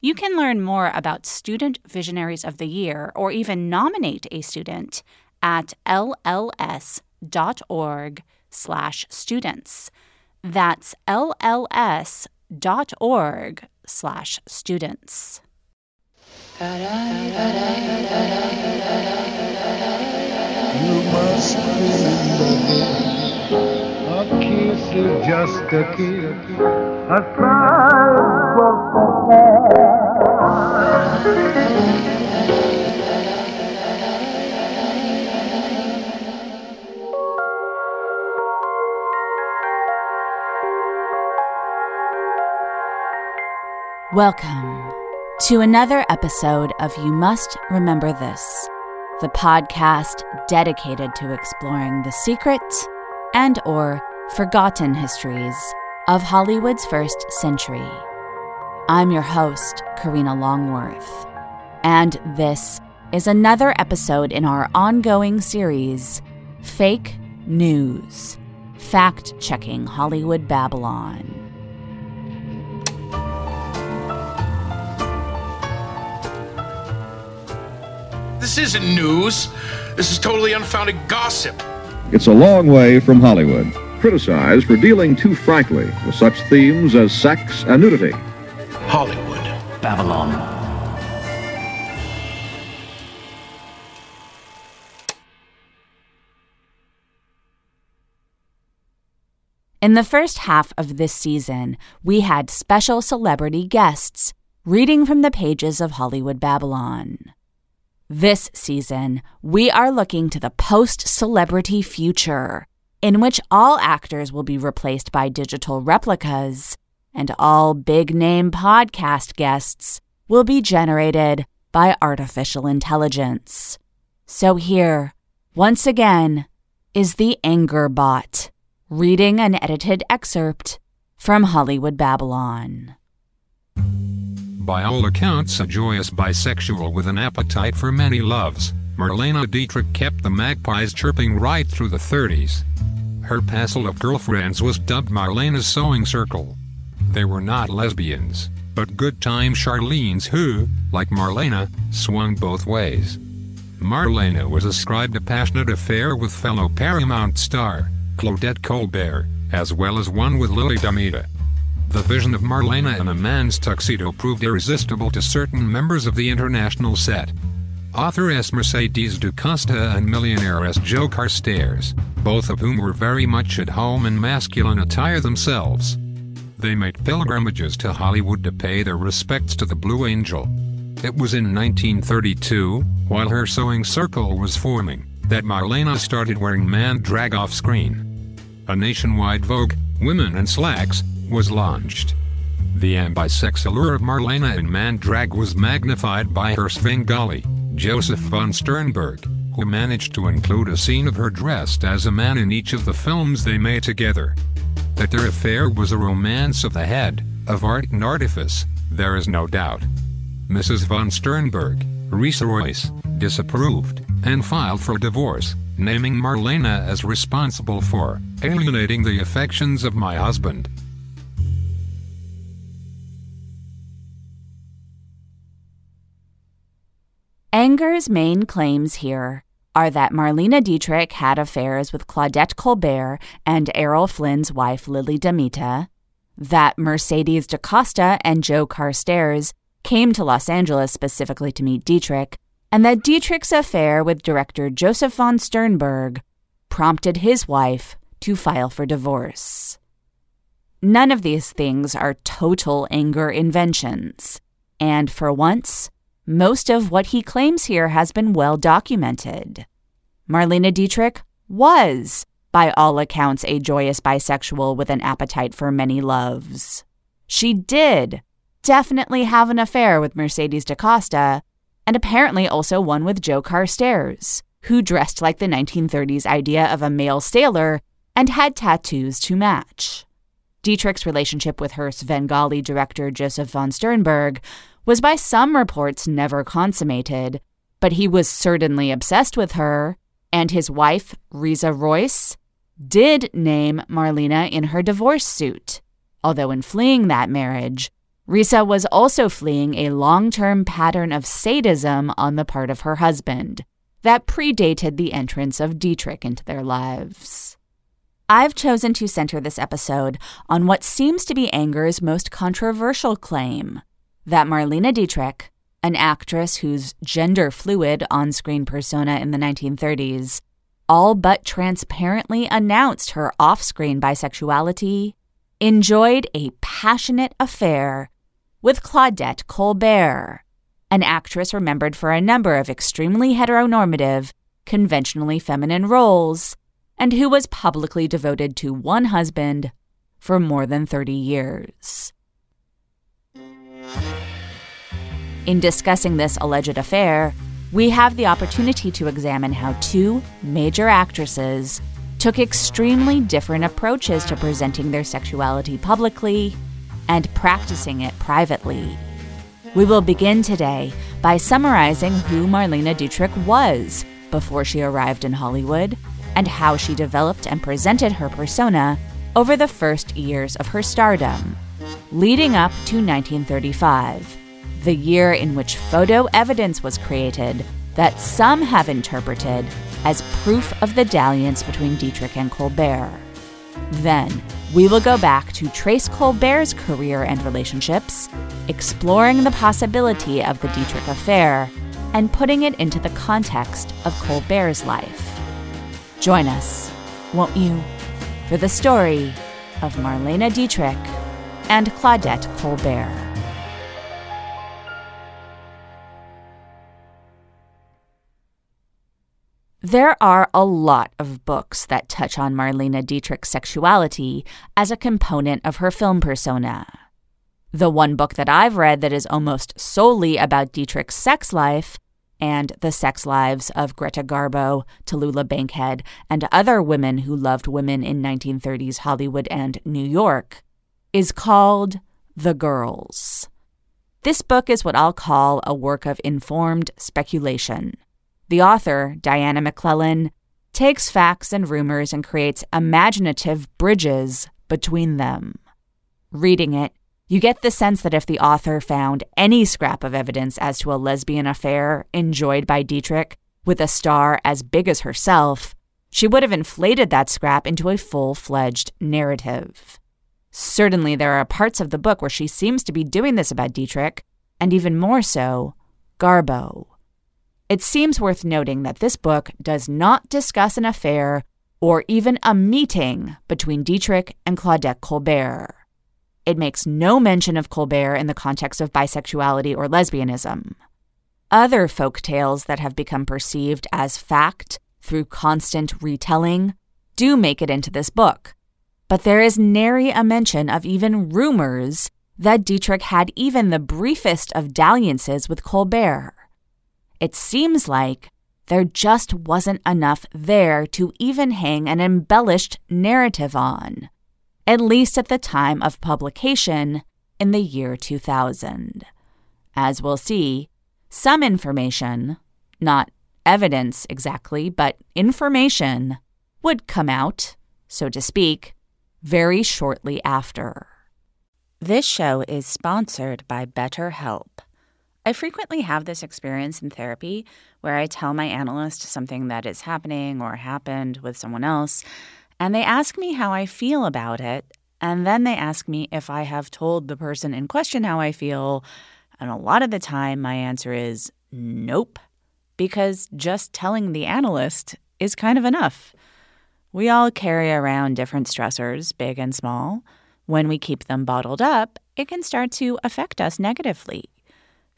You can learn more about Student Visionaries of the Year or even nominate a student at lls.org slash students. That's lls.org slash students. You must remember a kiss is just a kiss, a Welcome to another episode of You Must Remember This, the podcast dedicated to exploring the secret and or forgotten histories of Hollywood's first century. I'm your host, Karina Longworth, and this is another episode in our ongoing series, Fake News Fact Checking Hollywood Babylon. This isn't news. This is totally unfounded gossip. It's a long way from Hollywood, criticized for dealing too frankly with such themes as sex and nudity. Hollywood. Babylon. In the first half of this season, we had special celebrity guests reading from the pages of Hollywood Babylon. This season, we are looking to the post celebrity future, in which all actors will be replaced by digital replicas, and all big name podcast guests will be generated by artificial intelligence. So, here, once again, is the Anger Bot, reading an edited excerpt from Hollywood Babylon by all accounts a joyous bisexual with an appetite for many loves, Marlene Dietrich kept the magpies chirping right through the 30s. Her passel of girlfriends was dubbed Marlene's Sewing Circle. They were not lesbians, but good time Charlene's who, like Marlene, swung both ways. Marlene was ascribed a passionate affair with fellow Paramount star, Claudette Colbert, as well as one with Lili Damita. The vision of Marlene in a man's tuxedo proved irresistible to certain members of the international set. Author. Mercedes de Acosta and millionaire S. Joe Carstairs, both of whom were very much at home in masculine attire themselves. They made pilgrimages to Hollywood to pay their respects to the Blue Angel. It was in 1932, while her sewing circle was forming, that Marlene started wearing man drag off screen. A nationwide Vogue, Women in Slacks, was launched. The ambisex allure of Marlene in man drag was magnified by her Svengali, Josef von Sternberg, who managed to include a scene of her dressed as a man in each of the films they made together. That their affair was a romance of the head, of art and artifice, there is no doubt. Mrs. von Sternberg, Riza Royce, disapproved, and filed for divorce, naming Marlene as responsible for alienating the affections of my husband. Anger's main claims here are that Marlene Dietrich had affairs with Claudette Colbert and Errol Flynn's wife Lili Damita, that Mercedes de Acosta and Joe Carstairs came to Los Angeles specifically to meet Dietrich, and that Dietrich's affair with director Josef von Sternberg prompted his wife to file for divorce. None of these things are total anger inventions, and for once, most of what he claims here has been well documented. Marlene Dietrich was, by all accounts, a joyous bisexual with an appetite for many loves. She did definitely have an affair with Mercedes de Acosta, and apparently also one with Joe Carstairs, who dressed like the 1930s idea of a male sailor and had tattoos to match. Dietrich's relationship with her Svengali director Josef von Sternberg was by some reports never consummated, but he was certainly obsessed with her, and his wife, Riza Royce, did name Marlene in her divorce suit. Although in fleeing that marriage, Riza was also fleeing a long term pattern of sadism on the part of her husband that predated the entrance of Dietrich into their lives. I've chosen to center this episode on what seems to be Anger's most controversial claim that Marlene Dietrich, an actress whose gender fluid on screen persona in the 1930s all but transparently announced her off screen bisexuality, enjoyed a passionate affair with Claudette Colbert, an actress remembered for a number of extremely heteronormative, conventionally feminine roles, and who was publicly devoted to one husband for more than 30 years. In discussing this alleged affair, we have the opportunity to examine how two major actresses took extremely different approaches to presenting their sexuality publicly and practicing it privately. We will begin today by summarizing who Marlene Dietrich was before she arrived in Hollywood and how she developed and presented her persona over the first years of her stardom, leading up to 1935, the year in which photo evidence was created that some have interpreted as proof of the dalliance between Dietrich and Colbert. Then, we will go back to trace Colbert's career and relationships, exploring the possibility of the Dietrich affair, and putting it into the context of Colbert's life. Join us, won't you, for the story of Marlene Dietrich and Claudette Colbert. There are a lot of books that touch on Marlene Dietrich's sexuality as a component of her film persona. The one book that I've read that is almost solely about Dietrich's sex life and the sex lives of Greta Garbo, Tallulah Bankhead, and other women who loved women in 1930s Hollywood and New York is called The Girls. This book is what I'll call a work of informed speculation. The author, Diana McLellan, takes facts and rumors and creates imaginative bridges between them. Reading it, you get the sense that if the author found any scrap of evidence as to a lesbian affair enjoyed by Dietrich with a star as big as herself, she would have inflated that scrap into a full fledged narrative. Certainly, there are parts of the book where she seems to be doing this about Dietrich, and even more so, Garbo. It seems worth noting that this book does not discuss an affair or even a meeting between Dietrich and Claudette Colbert. It makes no mention of Colbert in the context of bisexuality or lesbianism. Other folk tales that have become perceived as fact through constant retelling do make it into this book, but there is nary a mention of even rumors that Dietrich had even the briefest of dalliances with Colbert. It seems like there just wasn't enough there to even hang an embellished narrative on, at least at the time of publication in the year 2000. As we'll see, some information, not evidence exactly, but information, would come out, so to speak, very shortly after. This show is sponsored by BetterHelp. I frequently have this experience in therapy where I tell my analyst something that is happening or happened with someone else, and they ask me how I feel about it. And then they ask me if I have told the person in question how I feel. And a lot of the time, my answer is nope, because just telling the analyst is kind of enough. We all carry around different stressors, big and small. When we keep them bottled up, it can start to affect us negatively.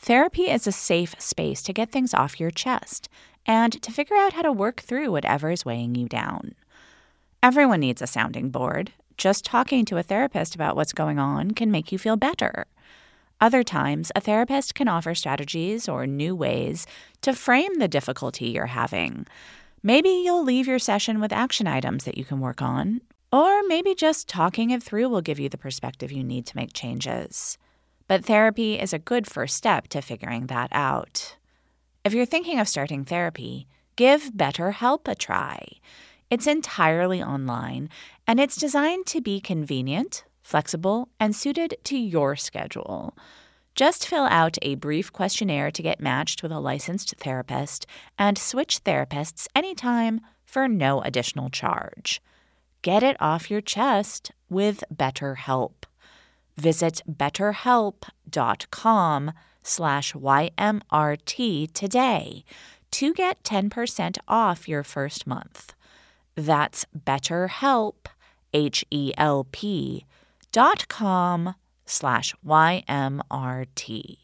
Therapy is a safe space to get things off your chest and to figure out how to work through whatever is weighing you down. Everyone needs a sounding board. Just talking to a therapist about what's going on can make you feel better. Other times, a therapist can offer strategies or new ways to frame the difficulty you're having. Maybe you'll leave your session with action items that you can work on, or maybe just talking it through will give you the perspective you need to make changes. But therapy is a good first step to figuring that out. If you're thinking of starting therapy, give BetterHelp a try. It's entirely online, and it's designed to be convenient, flexible, and suited to your schedule. Just fill out a brief questionnaire to get matched with a licensed therapist and switch therapists anytime for no additional charge. Get it off your chest with BetterHelp. Visit betterhelp.com slash YMRT today to get 10% off your first month. That's BetterHelp, H-E-L-P dot com slash YMRT.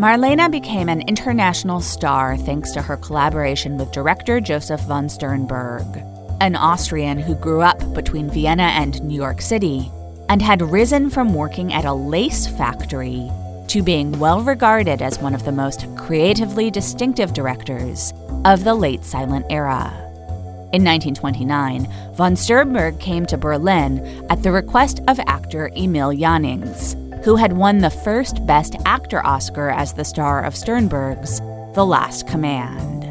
Marlene became an international star thanks to her collaboration with director Josef von Sternberg, an Austrian who grew up between Vienna and New York City and had risen from working at a lace factory to being well regarded as one of the most creatively distinctive directors of the late silent era. In 1929, von Sternberg came to Berlin at the request of actor Emil Jannings, who had won the first Best Actor Oscar as the star of Sternberg's The Last Command.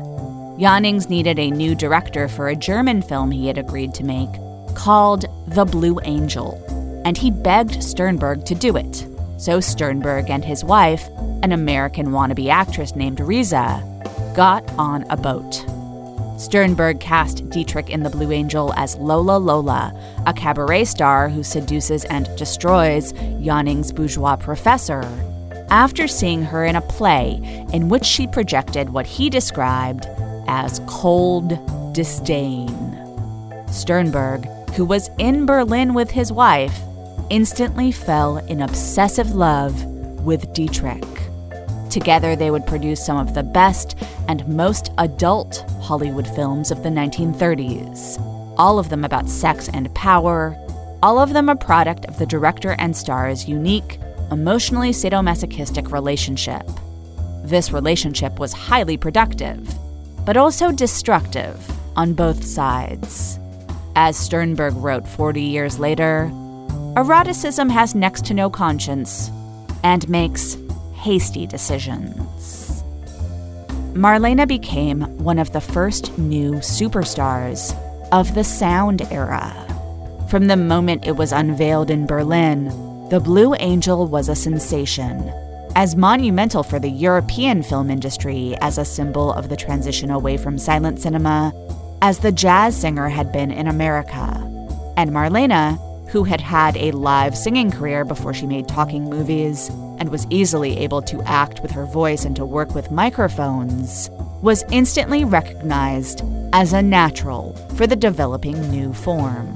Jannings needed a new director for a German film he had agreed to make called The Blue Angel, and he begged Sternberg to do it. So Sternberg and his wife, an American wannabe actress named Riza, got on a boat. Sternberg cast Dietrich in The Blue Angel as Lola Lola, a cabaret star who seduces and destroys Jannings' bourgeois professor, after seeing her in a play in which she projected what he described as cold disdain. Sternberg, who was in Berlin with his wife, instantly fell in obsessive love with Dietrich. Together, they would produce some of the best and most adult Hollywood films of the 1930s, all of them about sex and power, all of them a product of the director and star's unique, emotionally sadomasochistic relationship. This relationship was highly productive, but also destructive on both sides. As Sternberg wrote 40 years later, Eroticism has next to no conscience and makes hasty decisions. Marlene became one of the first new superstars of the sound era. From the moment it was unveiled in Berlin, The Blue Angel was a sensation, as monumental for the European film industry as a symbol of the transition away from silent cinema as the jazz singer had been in America. And Marlene who had had a live singing career before she made talking movies and was easily able to act with her voice and to work with microphones, was instantly recognized as a natural for the developing new form.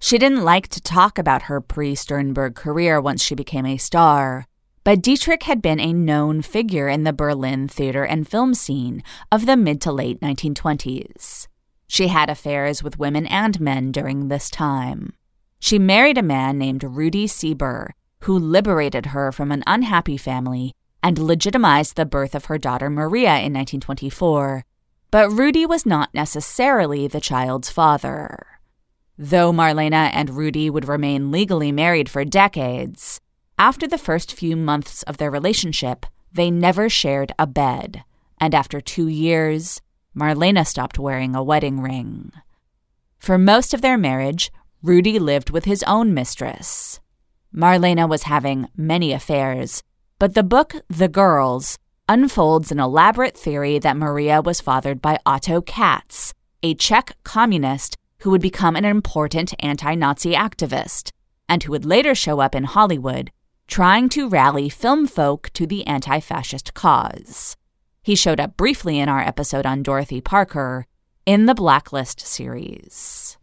She didn't like to talk about her pre Sternberg career once she became a star, but Dietrich had been a known figure in the Berlin theater and film scene of the mid to late 1920s. She had affairs with women and men during this time. She married a man named Rudi Sieber, who liberated her from an unhappy family and legitimized the birth of her daughter Maria in 1924. But Rudi was not necessarily the child's father. Though Marlene and Rudi would remain legally married for decades, after the first few months of their relationship, they never shared a bed, and after two years, Marlene stopped wearing a wedding ring. For most of their marriage, Rudi lived with his own mistress. Marlene was having many affairs, but the book The Girls unfolds an elaborate theory that Maria was fathered by Otto Katz, a Czech communist who would become an important anti Nazi activist, and who would later show up in Hollywood, trying to rally film folk to the anti fascist cause. He showed up briefly in our episode on Dorothy Parker in the Blacklist series.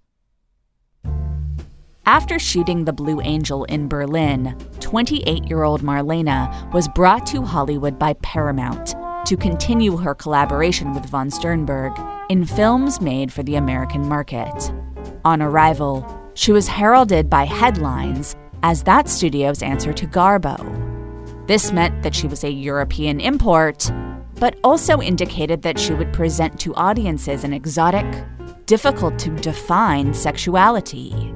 After shooting The Blue Angel in Berlin, 28 year old Marlene was brought to Hollywood by Paramount to continue her collaboration with von Sternberg in films made for the American market. On arrival, she was heralded by headlines as that studio's answer to Garbo. This meant that she was a European import, but also indicated that she would present to audiences an exotic, difficult to define sexuality.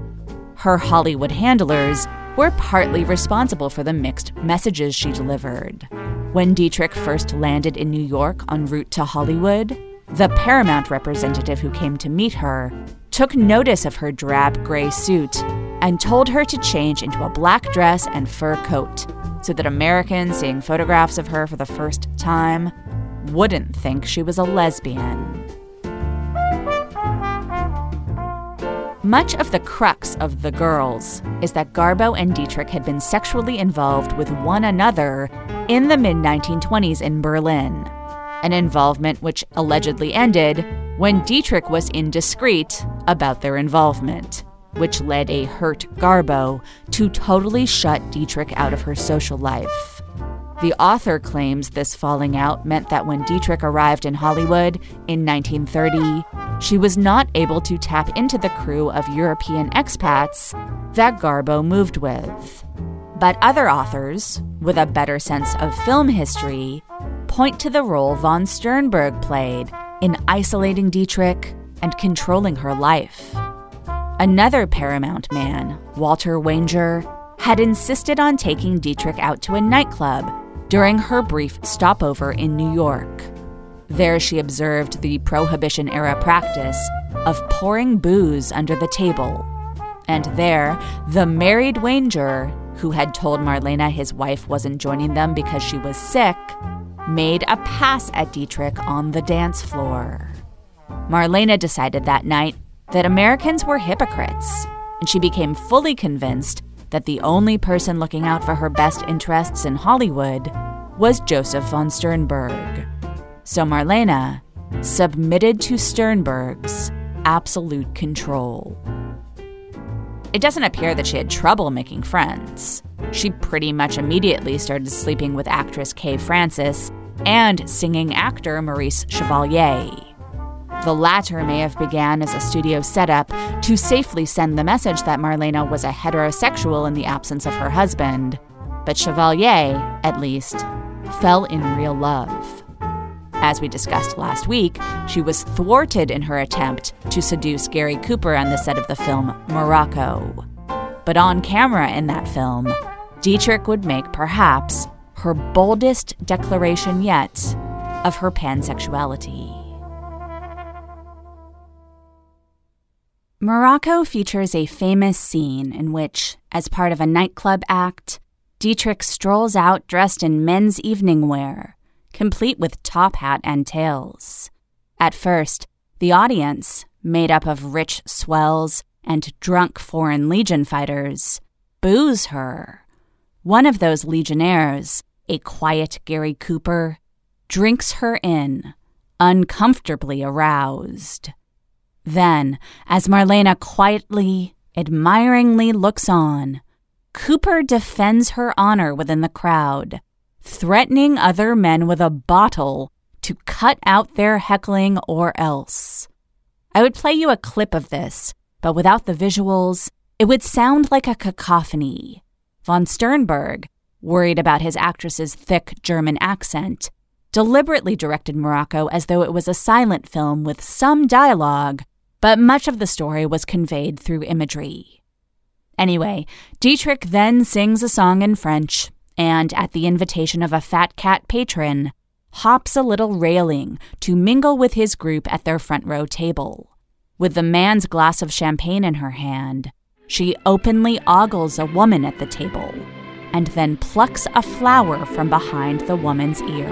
Her Hollywood handlers were partly responsible for the mixed messages she delivered. When Dietrich first landed in New York en route to Hollywood, the Paramount representative who came to meet her took notice of her drab gray suit and told her to change into a black dress and fur coat so that Americans seeing photographs of her for the first time wouldn't think she was a lesbian. Much of the crux of The Girls is that Garbo and Dietrich had been sexually involved with one another in the mid 1920s in Berlin, an involvement which allegedly ended when Dietrich was indiscreet about their involvement, which led a hurt Garbo to totally shut Dietrich out of her social life. The author claims this falling out meant that when Dietrich arrived in Hollywood in 1930, she was not able to tap into the crew of European expats that Garbo moved with. But other authors, with a better sense of film history, point to the role von Sternberg played in isolating Dietrich and controlling her life. Another Paramount man, Walter Wanger, had insisted on taking Dietrich out to a nightclub during her brief stopover in New York. There, she observed the Prohibition era practice of pouring booze under the table. And there, the married Wanger, who had told Marlene his wife wasn't joining them because she was sick, made a pass at Dietrich on the dance floor. Marlene decided that night that Americans were hypocrites, and she became fully convinced that the only person looking out for her best interests in Hollywood was Josef von Sternberg. So Marlene submitted to Sternberg's absolute control. It doesn't appear that she had trouble making friends. She pretty much immediately started sleeping with actress Kay Francis and singing actor Maurice Chevalier. The latter may have began as a studio setup to safely send the message that Marlene was a heterosexual in the absence of her husband, but Chevalier, at least, fell in real love. As we discussed last week, she was thwarted in her attempt to seduce Gary Cooper on the set of the film Morocco. But on camera in that film, Dietrich would make perhaps her boldest declaration yet of her pansexuality. Morocco features a famous scene in which, as part of a nightclub act, Dietrich strolls out dressed in men's evening wear, complete with top hat and tails. At first, the audience, made up of rich swells and drunk Foreign Legion fighters, boos her. One of those legionnaires, a quiet Gary Cooper, drinks her in, uncomfortably aroused. Then, as Marlene quietly, admiringly looks on, Cooper defends her honor within the crowd, threatening other men with a bottle to cut out their heckling or else. I would play you a clip of this, but without the visuals, it would sound like a cacophony. Von Sternberg, worried about his actress's thick German accent, deliberately directed Morocco as though it was a silent film with some dialogue but much of the story was conveyed through imagery. Anyway, Dietrich then sings a song in French, and at the invitation of a fat cat patron, hops a little railing to mingle with his group at their front row table. With the man's glass of champagne in her hand, she openly ogles a woman at the table and then plucks a flower from behind the woman's ear.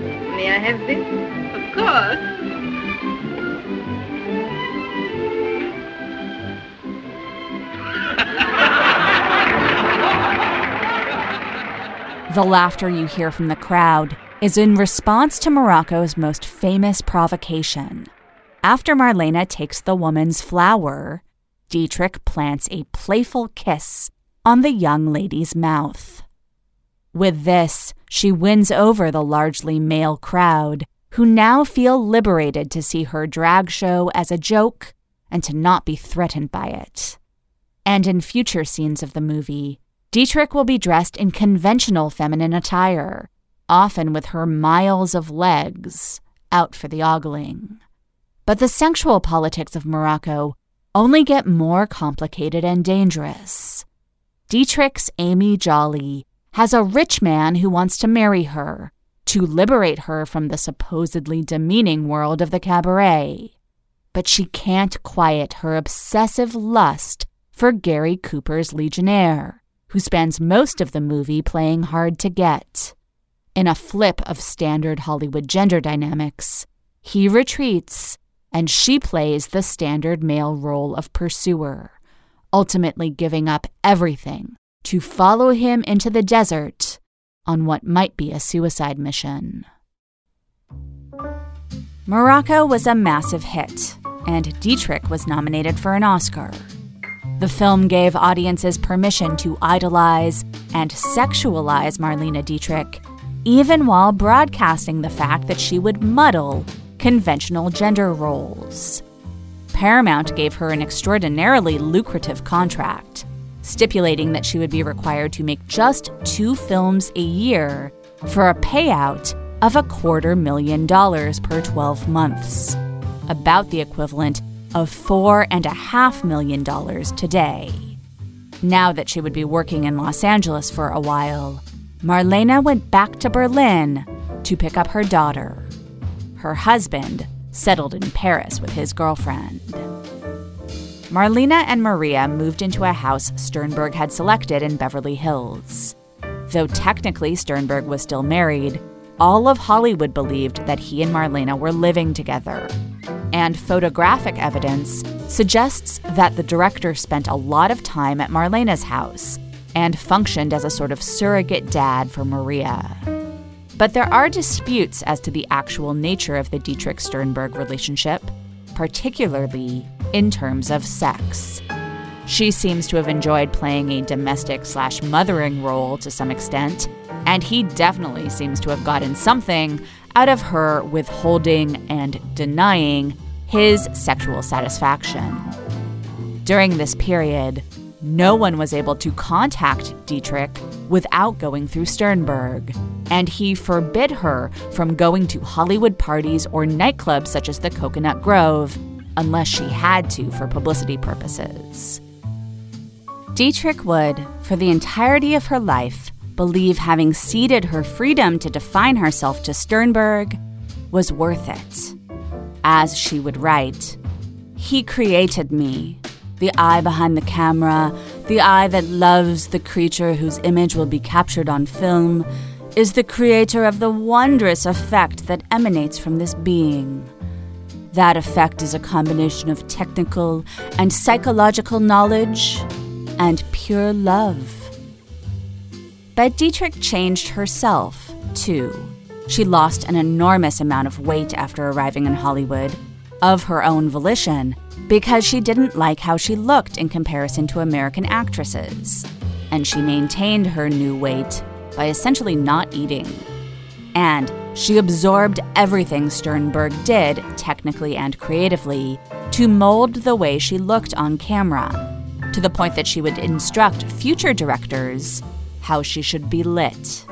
May I have this? Of course. The laughter you hear from the crowd is in response to Morocco's most famous provocation. After Marlene takes the woman's flower, Dietrich plants a playful kiss on the young lady's mouth. With this, she wins over the largely male crowd, who now feel liberated to see her drag show as a joke and to not be threatened by it. And in future scenes of the movie, Dietrich will be dressed in conventional feminine attire, often with her miles of legs out for the ogling. But the sexual politics of Morocco only get more complicated and dangerous. Dietrich's Amy Jolly has a rich man who wants to marry her to liberate her from the supposedly demeaning world of the cabaret. But she can't quiet her obsessive lust for Gary Cooper's Legionnaire, who spends most of the movie playing hard to get. In a flip of standard Hollywood gender dynamics, he retreats and she plays the standard male role of pursuer, ultimately giving up everything to follow him into the desert on what might be a suicide mission. Morocco was a massive hit, and Dietrich was nominated for an Oscar. The film gave audiences permission to idolize and sexualize Marlene Dietrich, even while broadcasting the fact that she would muddle conventional gender roles. Paramount gave her an extraordinarily lucrative contract stipulating that she would be required to make just two films a year for a payout of a quarter million dollars per 12 months, about the equivalent of four and a half million dollars today. Now that she would be working in Los Angeles for a while, Marlene went back to Berlin to pick up her daughter. Her husband settled in Paris with his girlfriend. Marlene and Maria moved into a house Sternberg had selected in Beverly Hills. Though technically Sternberg was still married, all of Hollywood believed that he and Marlene were living together. And photographic evidence suggests that the director spent a lot of time at Marlene's house and functioned as a sort of surrogate dad for Maria. But there are disputes as to the actual nature of the Dietrich Sternberg relationship, particularly in terms of sex. She seems to have enjoyed playing a domestic slash mothering role to some extent, and he definitely seems to have gotten something out of her withholding and denying his sexual satisfaction. During this period, no one was able to contact Dietrich without going through Sternberg, and he forbid her from going to Hollywood parties or nightclubs such as the Cocoanut Grove unless she had to for publicity purposes. Dietrich would, for the entirety of her life, believe having ceded her freedom to define herself to Sternberg was worth it. As she would write, He created me, the eye behind the camera, the eye that loves the creature whose image will be captured on film, is the creator of the wondrous effect that emanates from this being. That effect is a combination of technical and psychological knowledge and pure love. But Dietrich changed herself, too. She lost an enormous amount of weight after arriving in Hollywood, of her own volition, because she didn't like how she looked in comparison to American actresses. And she maintained her new weight by essentially not eating. And she absorbed everything Sternberg did, technically and creatively, to mold the way she looked on camera, to the point that she would instruct future directors how she should be lit.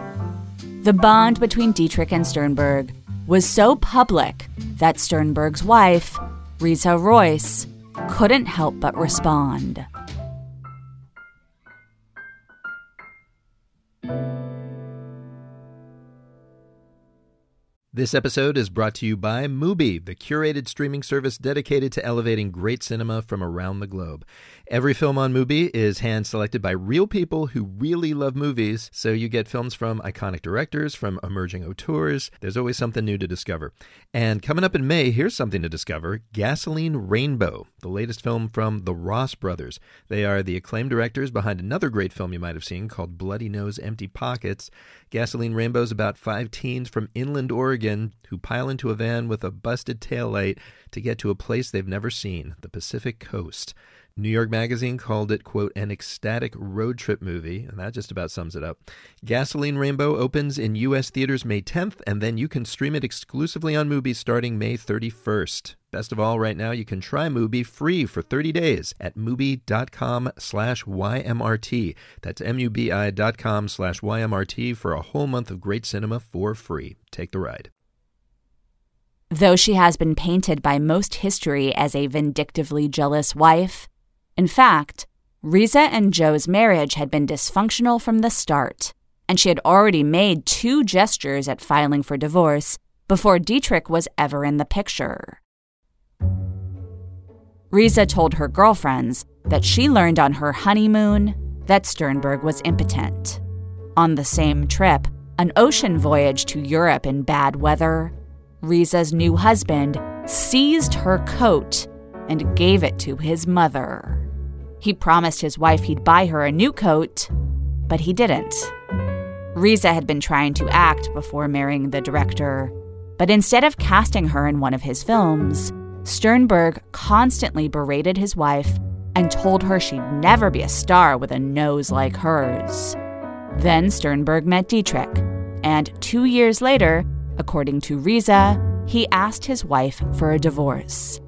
The bond between Dietrich and Sternberg was so public that Sternberg's wife, Riza Royce, couldn't help but respond. This episode is brought to you by Mubi, the curated streaming service dedicated to elevating great cinema from around the globe. Every film on Mubi is hand selected by real people who really love movies, so you get films from iconic directors, from emerging auteurs. There's always something new to discover. And coming up in May, here's something to discover Gasoline Rainbow, the latest film from the Ross brothers. They are the acclaimed directors behind another great film you might have seen called Bloody Nose Empty Pockets. Gasoline Rainbow is about five teens from inland Oregon who pile into a van with a busted taillight to get to a place they've never seen, the Pacific Coast. New York Magazine called it, quote, an ecstatic road trip movie, and that just about sums it up. Gasoline Rainbow opens in U.S. theaters May 10th, and then you can stream it exclusively on Mubi starting May 31st. Best of all, right now you can try Mubi free for 30 days at mubi.com slash YMRT. That's M-U-B-I dot com slash YMRT for a whole month of great cinema for free. Take the ride. Though she has been painted by most history as a vindictively jealous wife, in fact, Riza and Joe's marriage had been dysfunctional from the start, and she had already made two gestures at filing for divorce before Dietrich was ever in the picture. Riza told her girlfriends that she learned on her honeymoon that Sternberg was impotent. On the same trip, an ocean voyage to Europe in bad weather, Riza's new husband seized her coat and gave it to his mother. He promised his wife he'd buy her a new coat, but he didn't. Riza had been trying to act before marrying the director, but instead of casting her in one of his films, Sternberg constantly berated his wife and told her she'd never be a star with a nose like hers. Then Sternberg met Dietrich, and two years later, according to Riza, he asked his wife for a divorce.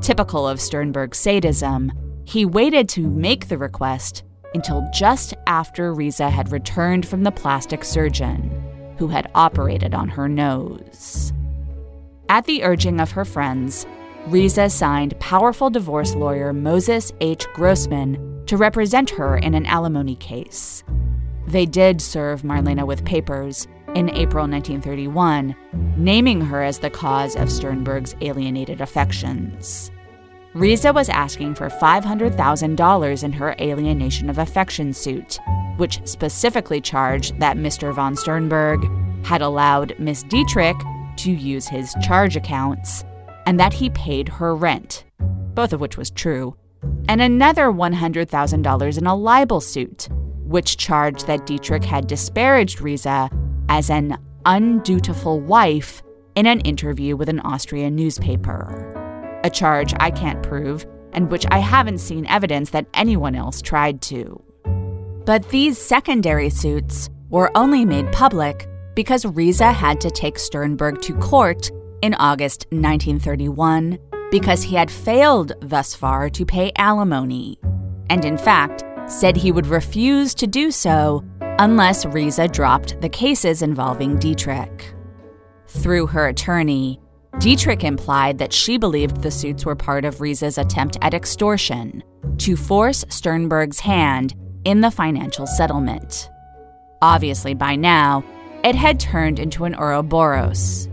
Typical of Sternberg's sadism, he waited to make the request until just after Riza had returned from the plastic surgeon who had operated on her nose. At the urging of her friends, Riza signed powerful divorce lawyer Moses H. Grossman to represent her in an alimony case. They did serve Marlene with papers in April 1931, naming her as the cause of Sternberg's alienated affections. Riza was asking for $500,000 in her alienation of affection suit, which specifically charged that Mr. von Sternberg had allowed Miss Dietrich to use his charge accounts and that he paid her rent, both of which was true, and another $100,000 in a libel suit, which charged that Dietrich had disparaged Riza as an undutiful wife in an interview with an Austrian newspaper a charge I can't prove, and which I haven't seen evidence that anyone else tried to. But these secondary suits were only made public because Riza had to take Sternberg to court in August 1931 because he had failed thus far to pay alimony, and in fact said he would refuse to do so unless Riza dropped the cases involving Dietrich. Through her attorney, Dietrich implied that she believed the suits were part of Riza's attempt at extortion to force Sternberg's hand in the financial settlement. Obviously, by now, it had turned into an Ouroboros.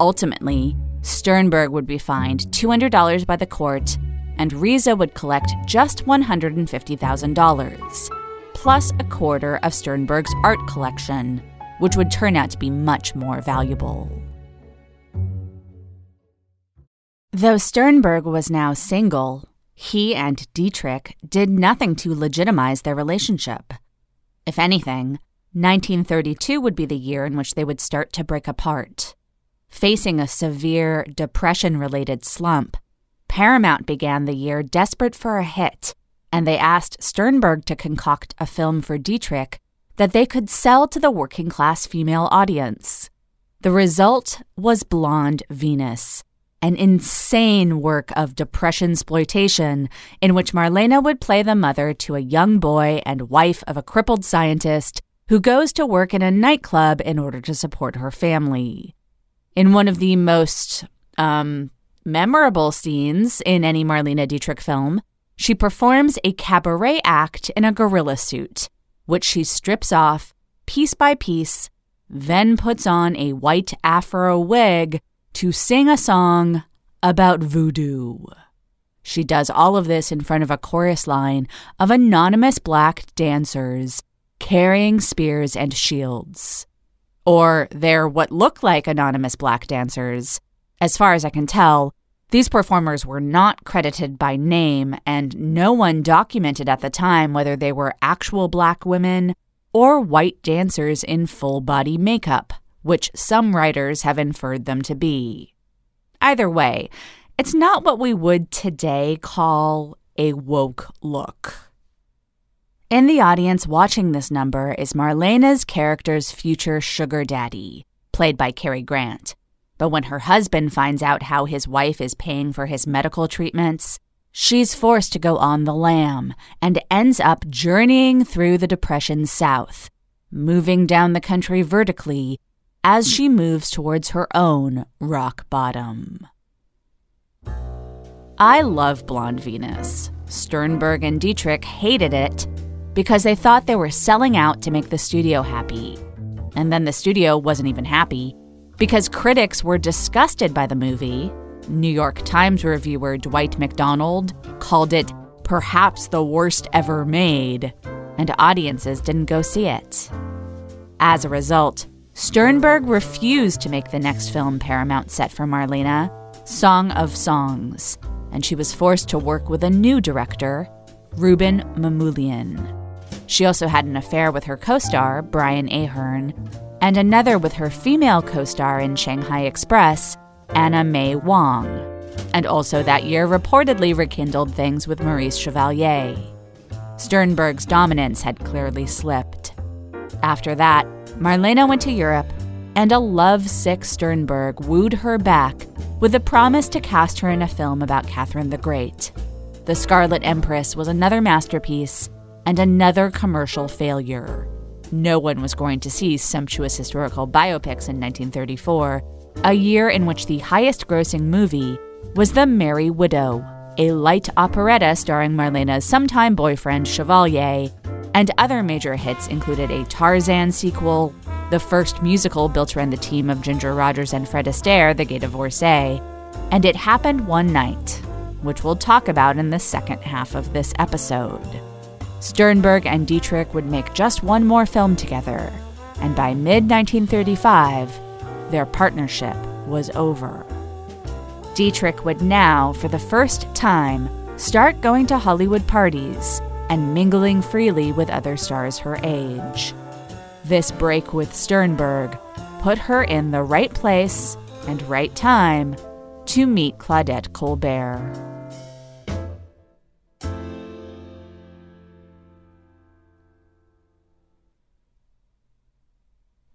Ultimately, Sternberg would be fined $200 by the court, and Riza would collect just $150,000, plus a quarter of Sternberg's art collection, which would turn out to be much more valuable. Though Sternberg was now single, he and Dietrich did nothing to legitimize their relationship. If anything, 1932 would be the year in which they would start to break apart. Facing a severe depression related slump, Paramount began the year desperate for a hit, and they asked Sternberg to concoct a film for Dietrich that they could sell to the working class female audience. The result was Blonde Venus an insane work of depression exploitation in which Marlene would play the mother to a young boy and wife of a crippled scientist who goes to work in a nightclub in order to support her family. In one of the most um, memorable scenes in any Marlene Dietrich film, she performs a cabaret act in a gorilla suit, which she strips off piece by piece then puts on a white afro wig to sing a song about voodoo. She does all of this in front of a chorus line of anonymous black dancers carrying spears and shields. Or they're what look like anonymous black dancers. As far as I can tell, these performers were not credited by name, and no one documented at the time whether they were actual black women or white dancers in full body makeup, which some writers have inferred them to be. Either way, it's not what we would today call a woke look. In the audience watching this number is Marlene's character's future sugar daddy, played by Cary Grant. But when her husband finds out how his wife is paying for his medical treatments, she's forced to go on the lam and ends up journeying through the Depression South, moving down the country vertically as she moves towards her own rock bottom. I love Blonde Venus. Sternberg and Dietrich hated it because they thought they were selling out to make the studio happy. And then the studio wasn't even happy because critics were disgusted by the movie. New York Times reviewer Dwight MacDonald called it perhaps the worst ever made, and audiences didn't go see it. As a result, Sternberg refused to make the next film Paramount set for Marlene, Song of Songs, and she was forced to work with a new director, Rouben Mamoulian. She also had an affair with her co star, Brian Aherne, and another with her female co star in Shanghai Express, Anna May Wong, and also that year reportedly rekindled things with Maurice Chevalier. Sternberg's dominance had clearly slipped. After that, Marlene went to Europe, and a love-sick Sternberg wooed her back with the promise to cast her in a film about Catherine the Great. The Scarlet Empress was another masterpiece and another commercial failure. No one was going to see sumptuous historical biopics in 1934, a year in which the highest grossing movie was The Merry Widow, a light operetta starring Marlene's sometime boyfriend Chevalier, and other major hits included a Tarzan sequel, the first musical built around the team of Ginger Rogers and Fred Astaire, The Gay Divorcee, and It Happened One Night, which we'll talk about in the second half of this episode. Sternberg and Dietrich would make just one more film together, and by mid 1935, their partnership was over. Dietrich would now, for the first time, start going to Hollywood parties and mingling freely with other stars her age. This break with Sternberg put her in the right place and right time to meet Claudette Colbert.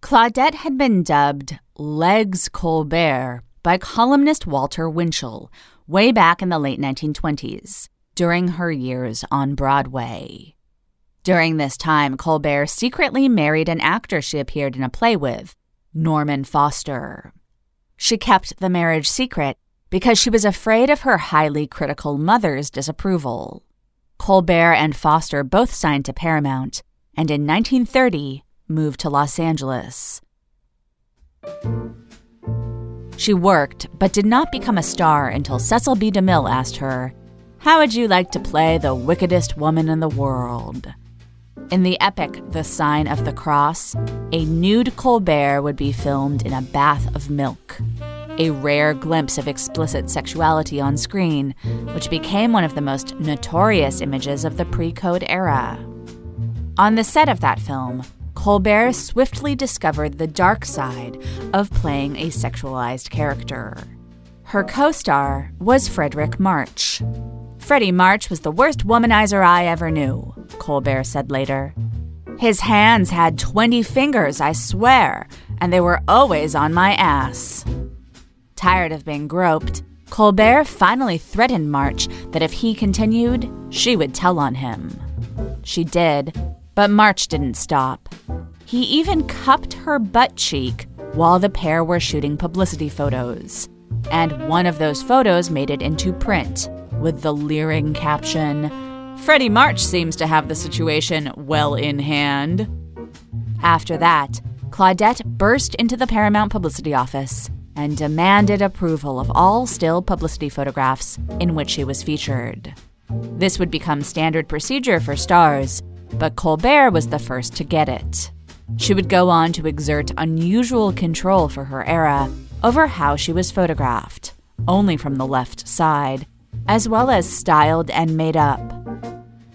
Claudette had been dubbed Legs Colbert by columnist Walter Winchell way back in the late 1920s during her years on Broadway. During this time, Colbert secretly married an actor she appeared in a play with, Norman Foster. She kept the marriage secret because she was afraid of her highly critical mother's disapproval. Colbert and Foster both signed to Paramount, and in 1930, moved to Los Angeles. She worked, but did not become a star until Cecil B. DeMille asked her, How would you like to play the wickedest woman in the world? In the epic The Sign of the Cross, a nude Colbert would be filmed in a bath of milk, a rare glimpse of explicit sexuality on screen, which became one of the most notorious images of the pre code era. On the set of that film, Colbert swiftly discovered the dark side of playing a sexualized character. Her co star was Fredric March. Freddie March was the worst womanizer I ever knew, Colbert said later. His hands had 20 fingers, I swear, and they were always on my ass. Tired of being groped, Colbert finally threatened March that if he continued, she would tell on him. She did, but March didn't stop. He even cupped her butt cheek while the pair were shooting publicity photos. And one of those photos made it into print with the leering caption Freddie March seems to have the situation well in hand. After that, Claudette burst into the Paramount publicity office and demanded approval of all still publicity photographs in which she was featured. This would become standard procedure for stars, but Colbert was the first to get it. She would go on to exert unusual control for her era over how she was photographed, only from the left side, as well as styled and made up.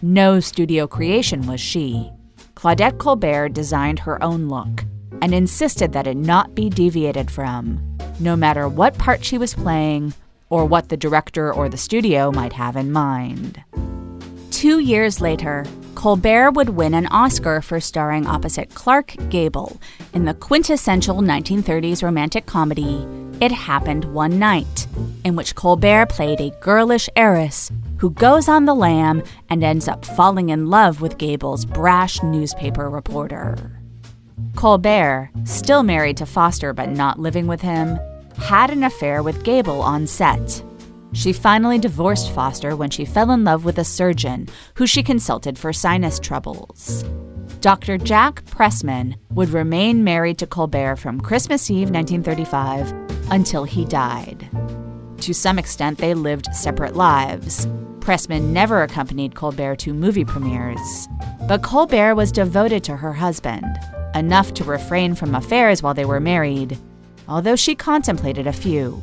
No studio creation was she. Claudette Colbert designed her own look and insisted that it not be deviated from, no matter what part she was playing or what the director or the studio might have in mind. Two years later, Colbert would win an Oscar for starring opposite Clark Gable in the quintessential 1930s romantic comedy It Happened One Night, in which Colbert played a girlish heiress who goes on the lam and ends up falling in love with Gable's brash newspaper reporter. Colbert, still married to Foster but not living with him, had an affair with Gable on set. She finally divorced Foster when she fell in love with a surgeon who she consulted for sinus troubles. Dr. Jack Pressman would remain married to Colbert from Christmas Eve 1935 until he died. To some extent, they lived separate lives. Pressman never accompanied Colbert to movie premieres, but Colbert was devoted to her husband, enough to refrain from affairs while they were married, although she contemplated a few.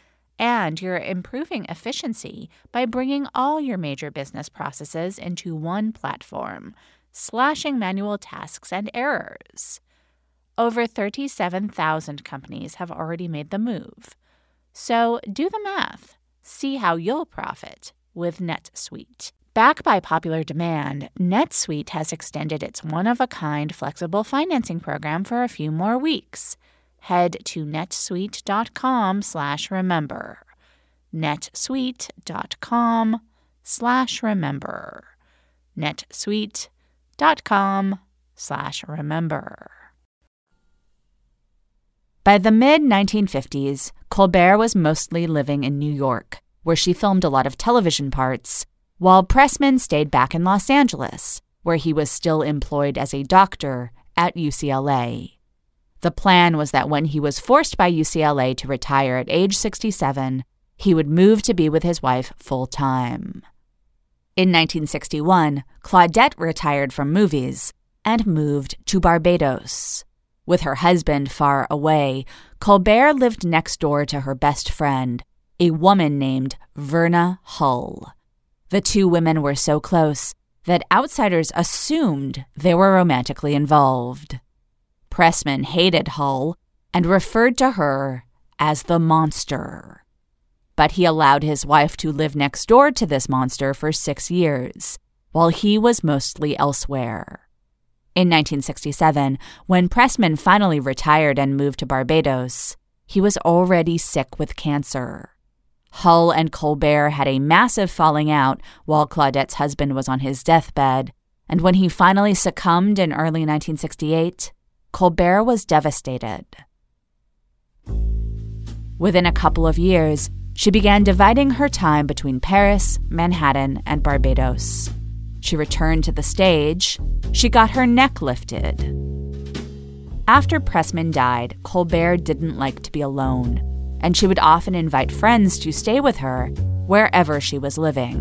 and you're improving efficiency by bringing all your major business processes into one platform, slashing manual tasks and errors. Over 37,000 companies have already made the move. So do the math. See how you'll profit with NetSuite. Backed by popular demand, NetSuite has extended its one of a kind flexible financing program for a few more weeks head to netsuite.com slash remember. netsuite.com slash remember. netsuite.com slash remember. By the mid 1950s, Colbert was mostly living in New York, where she filmed a lot of television parts, while Pressman stayed back in Los Angeles, where he was still employed as a doctor at UCLA. The plan was that when he was forced by UCLA to retire at age 67, he would move to be with his wife full time. In 1961, Claudette retired from movies and moved to Barbados. With her husband far away, Colbert lived next door to her best friend, a woman named Verna Hull. The two women were so close that outsiders assumed they were romantically involved. Pressman hated Hull and referred to her as the monster. But he allowed his wife to live next door to this monster for six years, while he was mostly elsewhere. In 1967, when Pressman finally retired and moved to Barbados, he was already sick with cancer. Hull and Colbert had a massive falling out while Claudette's husband was on his deathbed, and when he finally succumbed in early 1968, Colbert was devastated. Within a couple of years, she began dividing her time between Paris, Manhattan, and Barbados. She returned to the stage. She got her neck lifted. After Pressman died, Colbert didn't like to be alone, and she would often invite friends to stay with her wherever she was living.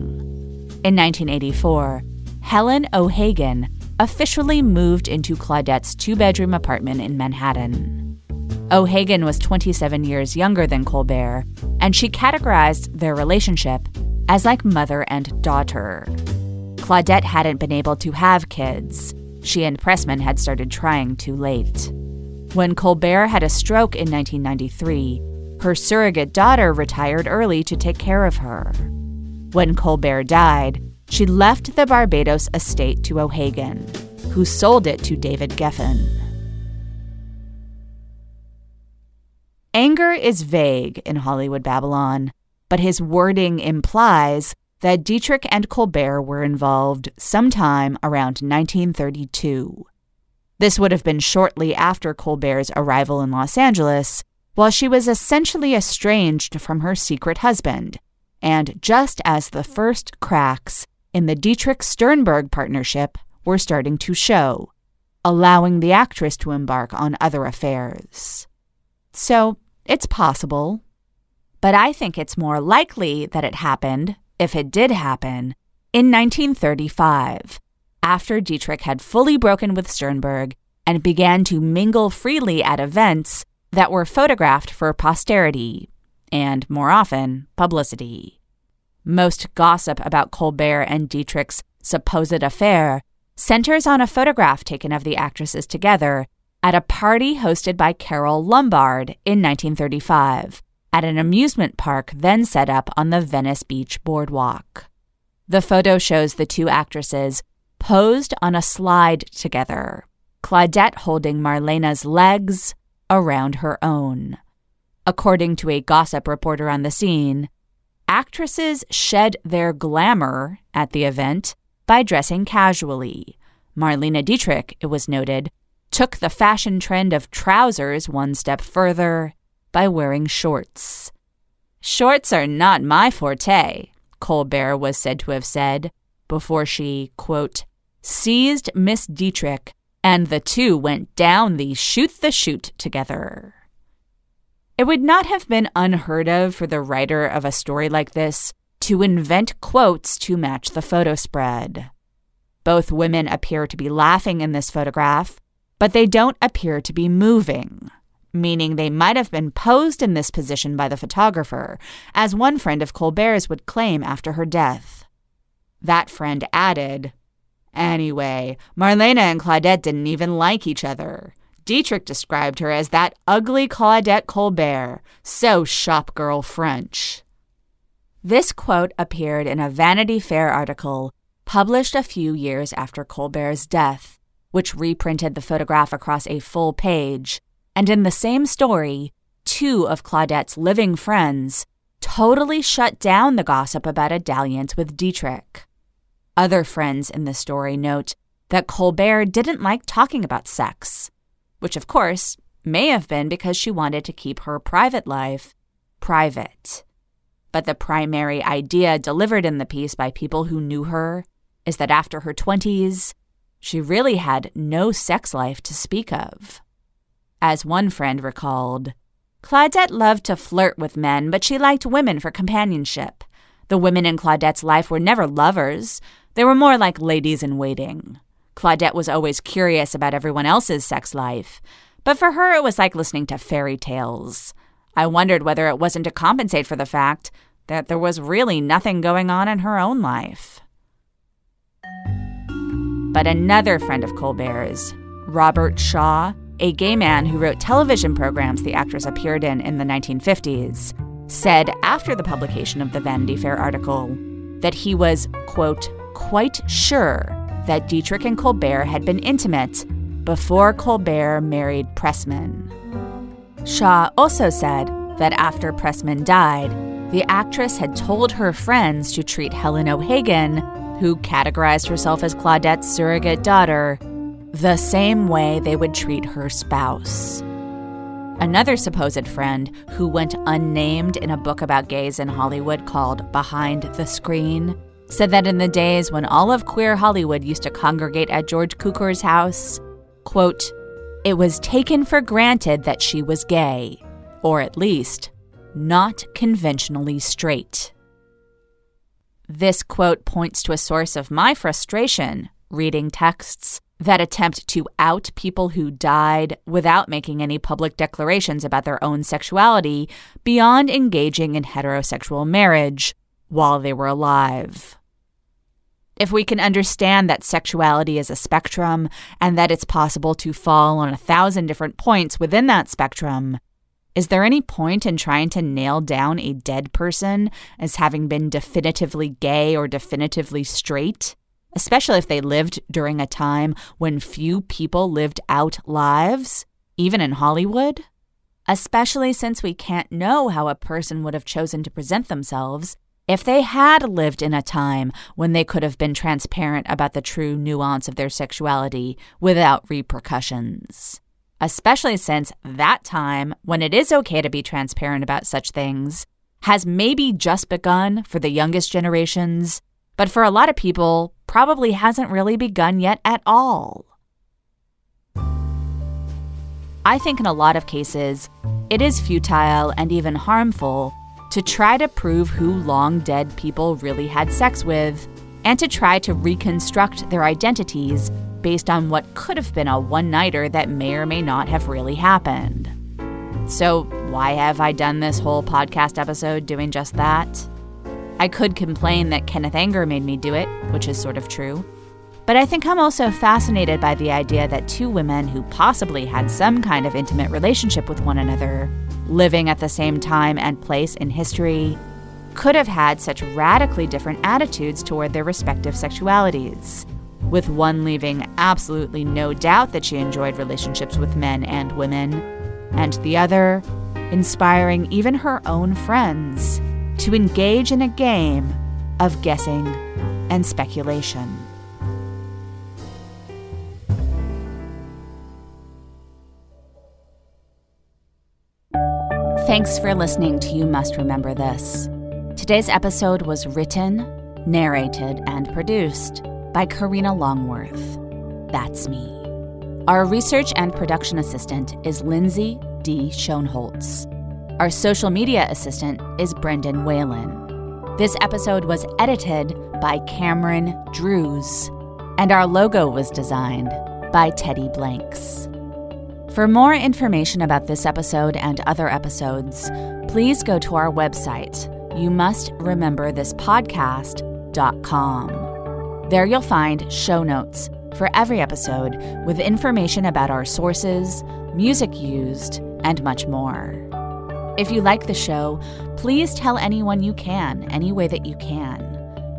In 1984, Helen O'Hagan officially moved into Claudette's two bedroom apartment in Manhattan. O'Hagan was 27 years younger than Colbert, and she categorized their relationship as like mother and daughter. Claudette hadn't been able to have kids. She and Pressman had started trying too late. When Colbert had a stroke in 1993, her surrogate daughter retired early to take care of her. When Colbert died, she left the Barbados estate to O'Hagan, who sold it to David Geffen. Anger is vague in Hollywood Babylon, but his wording implies that Dietrich and Colbert were involved sometime around 1932. This would have been shortly after Colbert's arrival in Los Angeles, while she was essentially estranged from her secret husband, and just as the first cracks in the Dietrich Sternberg partnership were starting to show, allowing the actress to embark on other affairs. So, it's possible. But I think it's more likely that it happened, if it did happen, in 1935 after Dietrich had fully broken with Sternberg and began to mingle freely at events that were photographed for posterity and, more often, publicity. Most gossip about Colbert and Dietrich's supposed affair centers on a photograph taken of the actresses together at a party hosted by Carole Lombard in 1935 at an amusement park then set up on the Venice Beach boardwalk. The photo shows the two actresses posed on a slide together, Claudette holding Marlene's legs around her own. According to a gossip reporter on the scene, actresses shed their glamour at the event by dressing casually. Marlene Dietrich, it was noted, took the fashion trend of trousers one step further by wearing shorts. Shorts are not my forte, Colbert was said to have said before she, quote, seized Miss Dietrich, and the two went down the shoot the chute together. It would not have been unheard of for the writer of a story like this to invent quotes to match the photo spread. Both women appear to be laughing in this photograph, but they don't appear to be moving, meaning they might have been posed in this position by the photographer, as one friend of Colbert's would claim after her death. That friend added, Anyway, Marlene and Claudette didn't even like each other. Dietrich described her as that ugly Claudette Colbert, so shop girl French. This quote appeared in a Vanity Fair article published a few years after Colbert's death, which reprinted the photograph across a full page. And in the same story, two of Claudette's living friends totally shut down the gossip about a dalliance with Dietrich. Other friends in the story note that Colbert didn't like talking about sex, which of course may have been because she wanted to keep her private life private. But the primary idea delivered in the piece by people who knew her is that after her 20s, she really had no sex life to speak of. As one friend recalled, Claudette loved to flirt with men, but she liked women for companionship. The women in Claudette's life were never lovers, they were more like ladies in waiting. Claudette was always curious about everyone else's sex life, but for her it was like listening to fairy tales. I wondered whether it wasn't to compensate for the fact that there was really nothing going on in her own life. But another friend of Colbert's, Robert Shaw, a gay man who wrote television programs the actress appeared in in the 1950s, said after the publication of the Vanity Fair article that he was, quote, quite sure that Dietrich and Colbert had been intimate before Colbert married Pressman. Shaw also said that after Pressman died, the actress had told her friends to treat Helen O'Hagan, who categorized herself as Claudette's surrogate daughter, the same way they would treat her spouse. Another supposed friend, who went unnamed in a book about gays in Hollywood called Behind the Screen, said that in the days when all of queer Hollywood used to congregate at George Cukor's house, quote, it was taken for granted that she was gay, or at least not conventionally straight. This quote points to a source of my frustration reading texts that attempt to out people who died without making any public declarations about their own sexuality beyond engaging in heterosexual marriage while they were alive. If we can understand that sexuality is a spectrum and that it's possible to fall on a thousand different points within that spectrum, is there any point in trying to nail down a dead person as having been definitively gay or definitively straight? especially if they lived during a time when few people lived out lives, even in Hollywood. Especially since we can't know how a person would have chosen to present themselves if they had lived in a time when they could have been transparent about the true nuance of their sexuality without repercussions. Especially since that time, when it is okay to be transparent about such things, has maybe just begun for the youngest generations but for a lot of people, probably hasn't really begun yet at all. I think in a lot of cases, it is futile and even harmful to try to prove who long dead people really had sex with, and to try to reconstruct their identities based on what could have been a one nighter that may or may not have really happened. So, why have I done this whole podcast episode doing just that? I could complain that Kenneth Anger made me do it, which is sort of true. But I think I'm also fascinated by the idea that two women who possibly had some kind of intimate relationship with one another, living at the same time and place in history, could have had such radically different attitudes toward their respective sexualities, with one leaving absolutely no doubt that she enjoyed relationships with men and women, and the other inspiring even her own friends to engage in a game of guessing and speculation. Thanks for listening to You Must Remember This. Today's episode was written, narrated, and produced by Karina Longworth. That's me. Our research and production assistant is Lindsay D. Schoenholtz. Our social media assistant is Brendan Whalen. This episode was edited by Cameron Drews, and our logo was designed by Teddy Blanks. For more information about this episode and other episodes, please go to our website, you must remember this podcast.com. There you'll find show notes for every episode with information about our sources, music used, and much more. If you like the show, please tell anyone you can, any way that you can.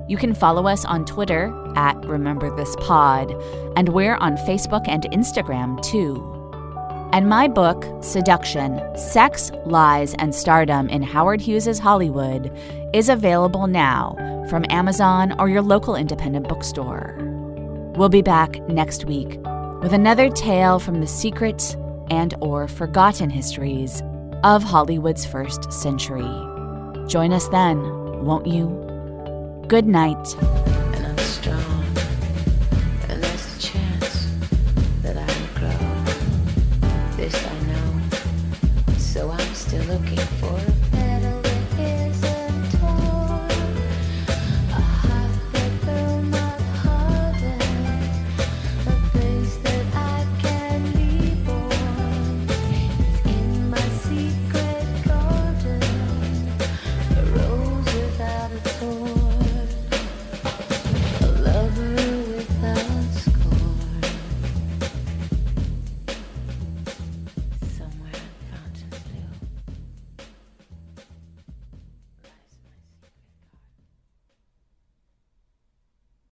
You can follow us on Twitter at Remember This Pod, and we're on Facebook and Instagram too. And my book, Seduction Sex, Lies, and Stardom in Howard Hughes's Hollywood, is available now from Amazon or your local independent bookstore. We'll be back next week with another tale from the secret and or forgotten histories of Hollywood's first century. Join us then, won't you? Good night. Looking for